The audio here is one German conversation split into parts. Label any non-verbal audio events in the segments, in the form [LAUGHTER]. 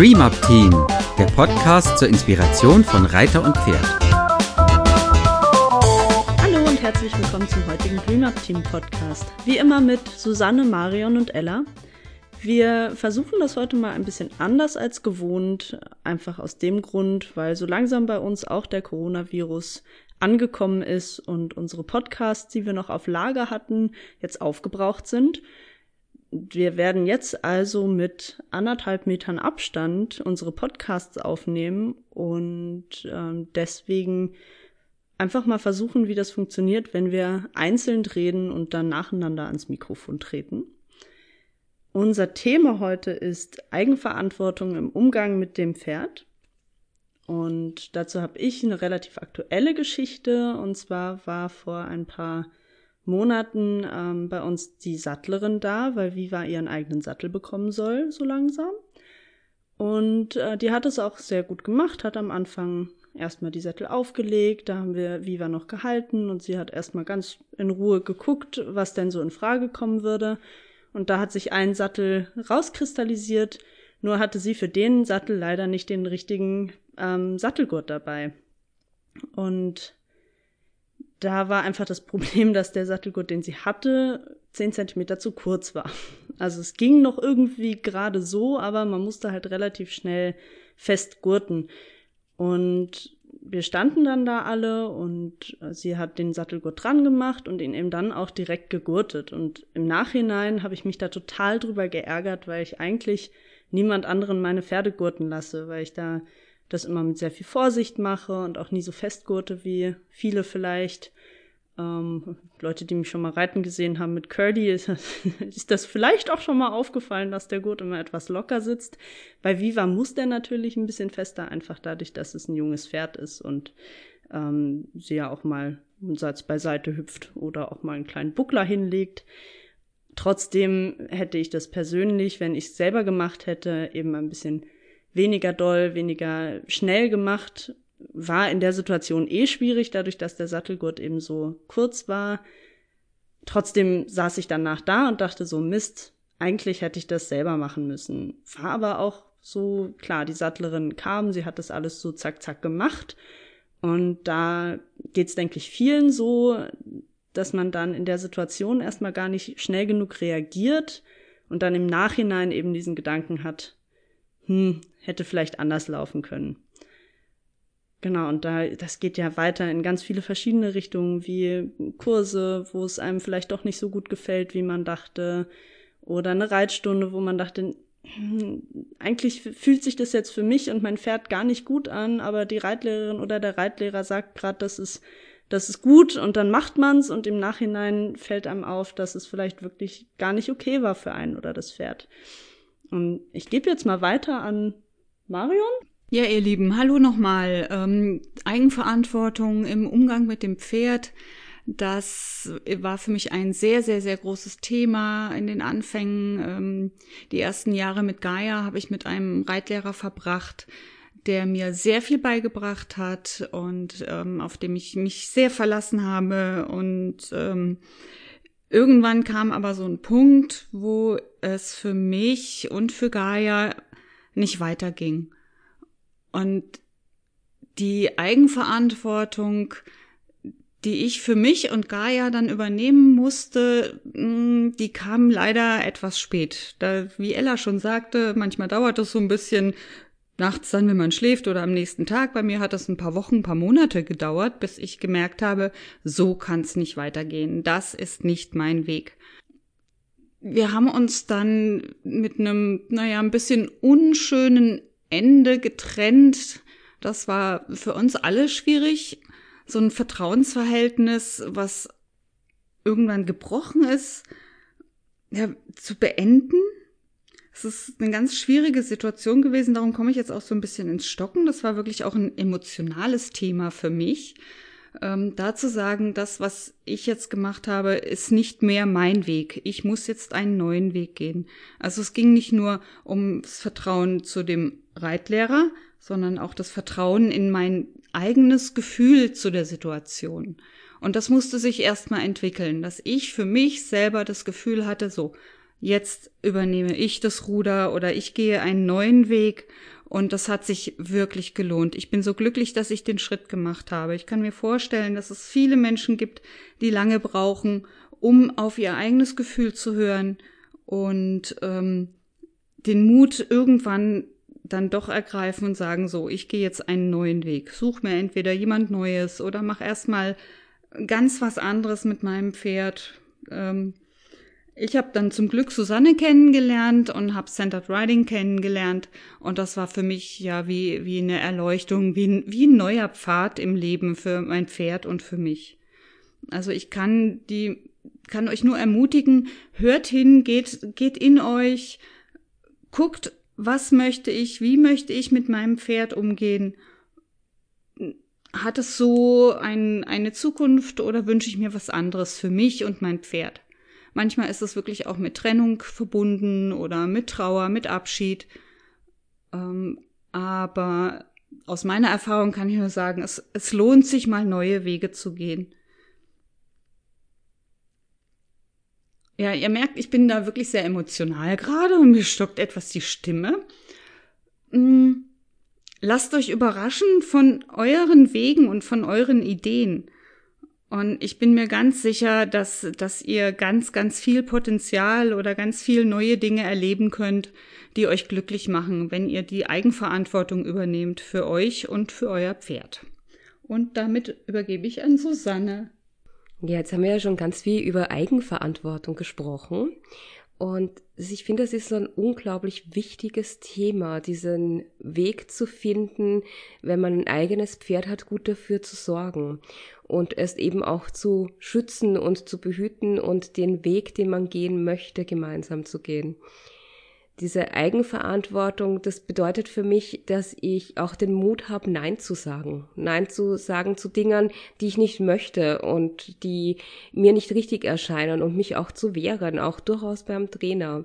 Dream Team, der Podcast zur Inspiration von Reiter und Pferd. Hallo und herzlich willkommen zum heutigen Dream Team Podcast. Wie immer mit Susanne, Marion und Ella. Wir versuchen das heute mal ein bisschen anders als gewohnt, einfach aus dem Grund, weil so langsam bei uns auch der Coronavirus angekommen ist und unsere Podcasts, die wir noch auf Lager hatten, jetzt aufgebraucht sind. Wir werden jetzt also mit anderthalb Metern Abstand unsere Podcasts aufnehmen und ähm, deswegen einfach mal versuchen, wie das funktioniert, wenn wir einzeln reden und dann nacheinander ans Mikrofon treten. Unser Thema heute ist Eigenverantwortung im Umgang mit dem Pferd. Und dazu habe ich eine relativ aktuelle Geschichte. Und zwar war vor ein paar Monaten ähm, bei uns die Sattlerin da, weil Viva ihren eigenen Sattel bekommen soll, so langsam. Und äh, die hat es auch sehr gut gemacht, hat am Anfang erstmal die Sättel aufgelegt, da haben wir Viva noch gehalten und sie hat erstmal ganz in Ruhe geguckt, was denn so in Frage kommen würde. Und da hat sich ein Sattel rauskristallisiert, nur hatte sie für den Sattel leider nicht den richtigen ähm, Sattelgurt dabei. Und da war einfach das [LAUGHS] Problem, dass der Sattelgurt, den sie hatte, zehn Zentimeter zu kurz war. Also es ging noch irgendwie gerade so, aber man musste halt relativ schnell festgurten. Und wir standen dann da alle und sie hat den Sattelgurt dran gemacht und ihn eben dann auch direkt gegurtet. Und im Nachhinein habe ich mich da total drüber geärgert, weil ich eigentlich niemand anderen meine Pferde gurten lasse, weil ich da das immer mit sehr viel Vorsicht mache und auch nie so festgurte wie viele vielleicht. Ähm, Leute, die mich schon mal reiten gesehen haben mit Curdy, ist, [LAUGHS] ist, das vielleicht auch schon mal aufgefallen, dass der Gurt immer etwas locker sitzt. Bei Viva muss der natürlich ein bisschen fester, einfach dadurch, dass es ein junges Pferd ist und ähm, sie ja auch mal einen Satz beiseite hüpft oder auch mal einen kleinen Buckler hinlegt. Trotzdem hätte ich das persönlich, wenn ich es selber gemacht hätte, eben ein bisschen weniger doll, weniger schnell gemacht. War in der Situation eh schwierig, dadurch, dass der Sattelgurt eben so kurz war. Trotzdem saß ich danach da und dachte so, Mist, eigentlich hätte ich das selber machen müssen. War aber auch so, klar, die Sattlerin kam, sie hat das alles so zack, zack gemacht. Und da geht's, denke ich, vielen so, dass man dann in der Situation erstmal gar nicht schnell genug reagiert und dann im Nachhinein eben diesen Gedanken hat, hm, hätte vielleicht anders laufen können. Genau, und da, das geht ja weiter in ganz viele verschiedene Richtungen, wie Kurse, wo es einem vielleicht doch nicht so gut gefällt, wie man dachte, oder eine Reitstunde, wo man dachte, hm, eigentlich fühlt sich das jetzt für mich und mein Pferd gar nicht gut an, aber die Reitlehrerin oder der Reitlehrer sagt gerade, das ist, das ist gut und dann macht man's und im Nachhinein fällt einem auf, dass es vielleicht wirklich gar nicht okay war für einen oder das Pferd. Und ich gebe jetzt mal weiter an Marion. Ja, ihr Lieben, hallo nochmal. Ähm, Eigenverantwortung im Umgang mit dem Pferd. Das war für mich ein sehr, sehr, sehr großes Thema in den Anfängen. Ähm, die ersten Jahre mit Gaia habe ich mit einem Reitlehrer verbracht, der mir sehr viel beigebracht hat und ähm, auf dem ich mich sehr verlassen habe und ähm, Irgendwann kam aber so ein Punkt, wo es für mich und für Gaia nicht weiterging. Und die Eigenverantwortung, die ich für mich und Gaia dann übernehmen musste, mm, die kam leider etwas spät. Da, wie Ella schon sagte, manchmal dauert es so ein bisschen, nachts dann, wenn man schläft oder am nächsten Tag. Bei mir hat das ein paar Wochen, ein paar Monate gedauert, bis ich gemerkt habe, so kann es nicht weitergehen. Das ist nicht mein Weg. Wir haben uns dann mit einem, naja, ein bisschen unschönen Ende getrennt. Das war für uns alle schwierig. So ein Vertrauensverhältnis, was irgendwann gebrochen ist, ja, zu beenden es ist eine ganz schwierige Situation gewesen, darum komme ich jetzt auch so ein bisschen ins Stocken. Das war wirklich auch ein emotionales Thema für mich. Ähm, da zu sagen, das, was ich jetzt gemacht habe, ist nicht mehr mein Weg. Ich muss jetzt einen neuen Weg gehen. Also es ging nicht nur ums Vertrauen zu dem Reitlehrer, sondern auch das Vertrauen in mein eigenes Gefühl zu der Situation. Und das musste sich erstmal entwickeln, dass ich für mich selber das Gefühl hatte, so, jetzt übernehme ich das Ruder oder ich gehe einen neuen Weg und das hat sich wirklich gelohnt. Ich bin so glücklich, dass ich den Schritt gemacht habe. Ich kann mir vorstellen, dass es viele Menschen gibt, die lange brauchen, um auf ihr eigenes Gefühl zu hören und ähm, den Mut irgendwann dann doch ergreifen und sagen, so, ich gehe jetzt einen neuen Weg. Such mir entweder jemand Neues oder mach erstmal ganz was anderes mit meinem Pferd. Ähm, ich habe dann zum Glück Susanne kennengelernt und habe Centered Riding kennengelernt und das war für mich ja wie wie eine Erleuchtung, wie ein, wie ein neuer Pfad im Leben für mein Pferd und für mich. Also ich kann die kann euch nur ermutigen, hört hin, geht geht in euch, guckt, was möchte ich, wie möchte ich mit meinem Pferd umgehen? Hat es so ein, eine Zukunft oder wünsche ich mir was anderes für mich und mein Pferd? Manchmal ist es wirklich auch mit Trennung verbunden oder mit Trauer, mit Abschied. Ähm, aber aus meiner Erfahrung kann ich nur sagen, es, es lohnt sich mal neue Wege zu gehen. Ja, ihr merkt, ich bin da wirklich sehr emotional gerade und mir stockt etwas die Stimme. Hm, lasst euch überraschen von euren Wegen und von euren Ideen. Und ich bin mir ganz sicher, dass, dass ihr ganz, ganz viel Potenzial oder ganz viel neue Dinge erleben könnt, die euch glücklich machen, wenn ihr die Eigenverantwortung übernehmt für euch und für euer Pferd. Und damit übergebe ich an Susanne. Ja, jetzt haben wir ja schon ganz viel über Eigenverantwortung gesprochen. Und ich finde, das ist so ein unglaublich wichtiges Thema, diesen Weg zu finden, wenn man ein eigenes Pferd hat, gut dafür zu sorgen und es eben auch zu schützen und zu behüten und den Weg, den man gehen möchte, gemeinsam zu gehen diese Eigenverantwortung, das bedeutet für mich, dass ich auch den Mut habe, Nein zu sagen. Nein zu sagen zu Dingen, die ich nicht möchte und die mir nicht richtig erscheinen und mich auch zu wehren, auch durchaus beim Trainer.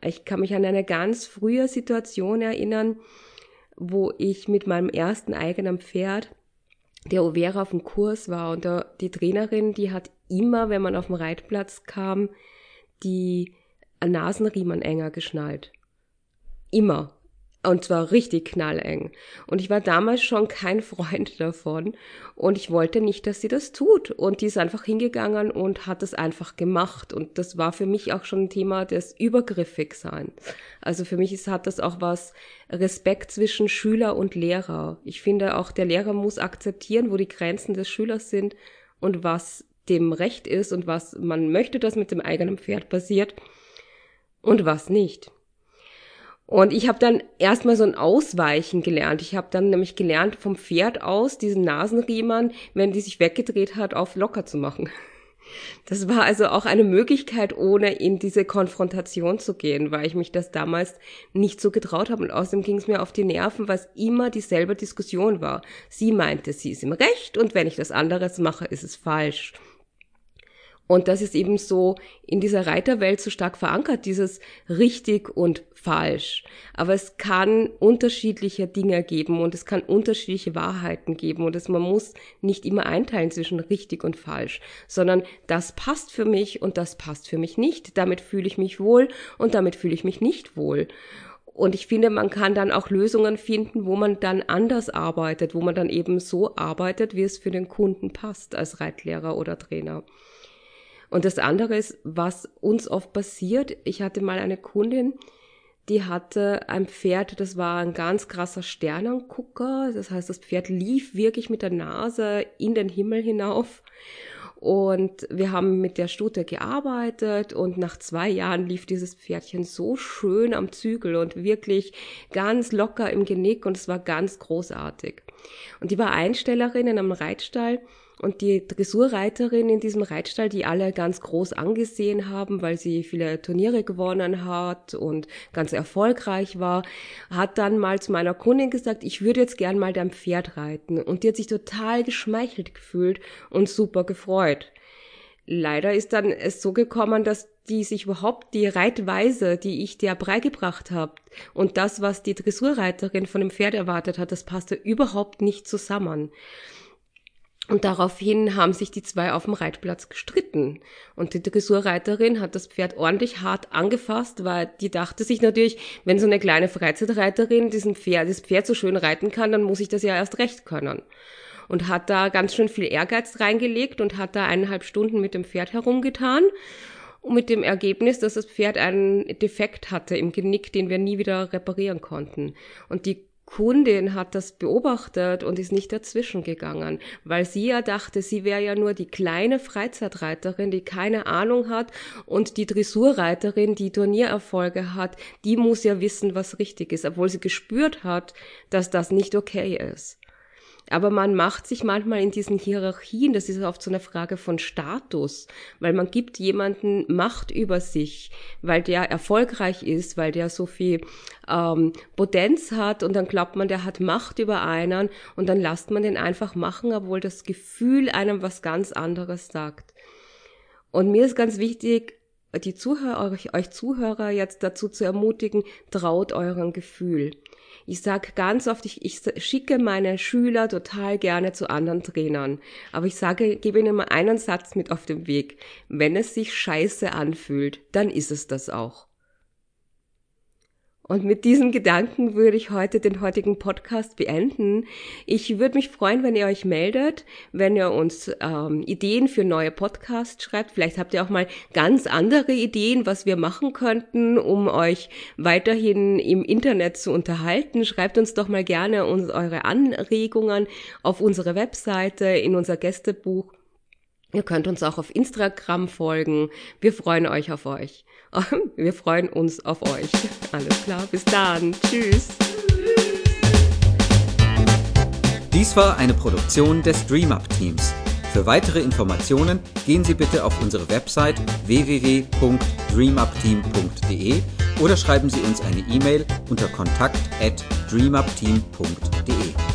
Ich kann mich an eine ganz frühe Situation erinnern, wo ich mit meinem ersten eigenen Pferd der Overa auf dem Kurs war und die Trainerin, die hat immer, wenn man auf dem Reitplatz kam, die Nasenriemen enger geschnallt. Immer. Und zwar richtig knalleng. Und ich war damals schon kein [LAUGHS] Freund davon. Und ich wollte nicht, dass sie das tut. Und die ist einfach hingegangen und hat es einfach gemacht. Und das war für mich auch schon ein Thema des Übergriffigseins. Also für mich ist, hat das auch was Respekt zwischen Schüler und Lehrer. Ich finde auch, der Lehrer muss akzeptieren, wo die Grenzen des Schülers sind und was dem Recht ist und was man möchte, dass mit dem eigenen Pferd passiert und was nicht. Und ich habe dann erstmal so ein Ausweichen gelernt. Ich habe dann nämlich gelernt, vom Pferd aus diesen Nasenriemern, wenn die sich weggedreht hat, auf locker zu machen. Das war also auch eine Möglichkeit, ohne in diese Konfrontation zu gehen, weil ich mich das damals nicht so getraut habe. Und außerdem ging es mir auf die Nerven, weil immer dieselbe Diskussion war. Sie meinte, sie ist im Recht und wenn ich das anderes mache, ist es falsch. Und das ist eben so in dieser Reiterwelt so stark verankert, dieses richtig und falsch. Aber es kann unterschiedliche Dinge geben und es kann unterschiedliche Wahrheiten geben und es, man muss nicht immer einteilen zwischen richtig und falsch, sondern das passt für mich und das passt für mich nicht. Damit fühle ich mich wohl und damit fühle ich mich nicht wohl. Und ich finde, man kann dann auch Lösungen finden, wo man dann anders arbeitet, wo man dann eben so arbeitet, wie es für den Kunden passt als Reitlehrer oder Trainer. Und das andere ist, was uns oft passiert. Ich hatte mal eine Kundin, die hatte ein Pferd, das war ein ganz krasser Sternengucker. Das heißt, das Pferd lief wirklich mit der Nase in den Himmel hinauf. Und wir haben mit der Stute gearbeitet und nach zwei Jahren lief dieses Pferdchen so schön am Zügel und wirklich ganz locker im Genick und es war ganz großartig. Und die war Einstellerin in einem Reitstall und die Dressurreiterin in diesem Reitstall, die alle ganz groß angesehen haben, weil sie viele Turniere gewonnen hat und ganz erfolgreich war, hat dann mal zu meiner Kundin gesagt, ich würde jetzt gern mal dein Pferd reiten. Und die hat sich total geschmeichelt gefühlt und super gefreut. Leider ist dann es so gekommen, dass die sich überhaupt die Reitweise, die ich dir beigebracht habe und das, was die Dressurreiterin von dem Pferd erwartet hat, das passte überhaupt nicht zusammen. Und daraufhin haben sich die zwei auf dem Reitplatz gestritten. Und die Dressurreiterin hat das Pferd ordentlich hart angefasst, weil die dachte sich natürlich, wenn so eine kleine Freizeitreiterin diesen Pferd, das Pferd so schön reiten kann, dann muss ich das ja erst recht können. Und hat da ganz schön viel Ehrgeiz reingelegt und hat da eineinhalb Stunden mit dem Pferd herumgetan. Und mit dem Ergebnis, dass das Pferd einen Defekt hatte im Genick, den wir nie wieder reparieren konnten. Und die Kundin hat das beobachtet und ist nicht dazwischen gegangen, weil sie ja dachte, sie wäre ja nur die kleine Freizeitreiterin, die keine Ahnung hat und die Dressurreiterin, die Turniererfolge hat, die muss ja wissen, was richtig ist, obwohl sie gespürt hat, dass das nicht okay ist. Aber man macht sich manchmal in diesen Hierarchien, das ist oft so eine Frage von Status, weil man gibt jemanden Macht über sich, weil der erfolgreich ist, weil der so viel ähm, Potenz hat und dann glaubt man, der hat Macht über einen und dann lasst man den einfach machen, obwohl das Gefühl einem was ganz anderes sagt. Und mir ist ganz wichtig, die Zuhörer, euch, euch Zuhörer jetzt dazu zu ermutigen, traut euren Gefühl. Ich sage ganz oft, ich, ich schicke meine Schüler total gerne zu anderen Trainern. Aber ich sage, gebe ihnen mal einen Satz mit auf den Weg. Wenn es sich scheiße anfühlt, dann ist es das auch. Und mit diesen Gedanken würde ich heute den heutigen Podcast beenden. Ich würde mich freuen, wenn ihr euch meldet, wenn ihr uns ähm, Ideen für neue Podcasts schreibt. Vielleicht habt ihr auch mal ganz andere Ideen, was wir machen könnten, um euch weiterhin im Internet zu unterhalten. Schreibt uns doch mal gerne uns eure Anregungen auf unsere Webseite, in unser Gästebuch. Ihr könnt uns auch auf Instagram folgen. Wir freuen euch auf euch. [LAUGHS] Wir freuen uns auf euch. Alles klar, bis dann. Tschüss. Dies war eine Produktion des DreamUp Teams. Für weitere Informationen gehen Sie bitte auf unsere Website www.dreamupteam.de oder schreiben Sie uns eine E-Mail unter kontakt@dreamupteam.de.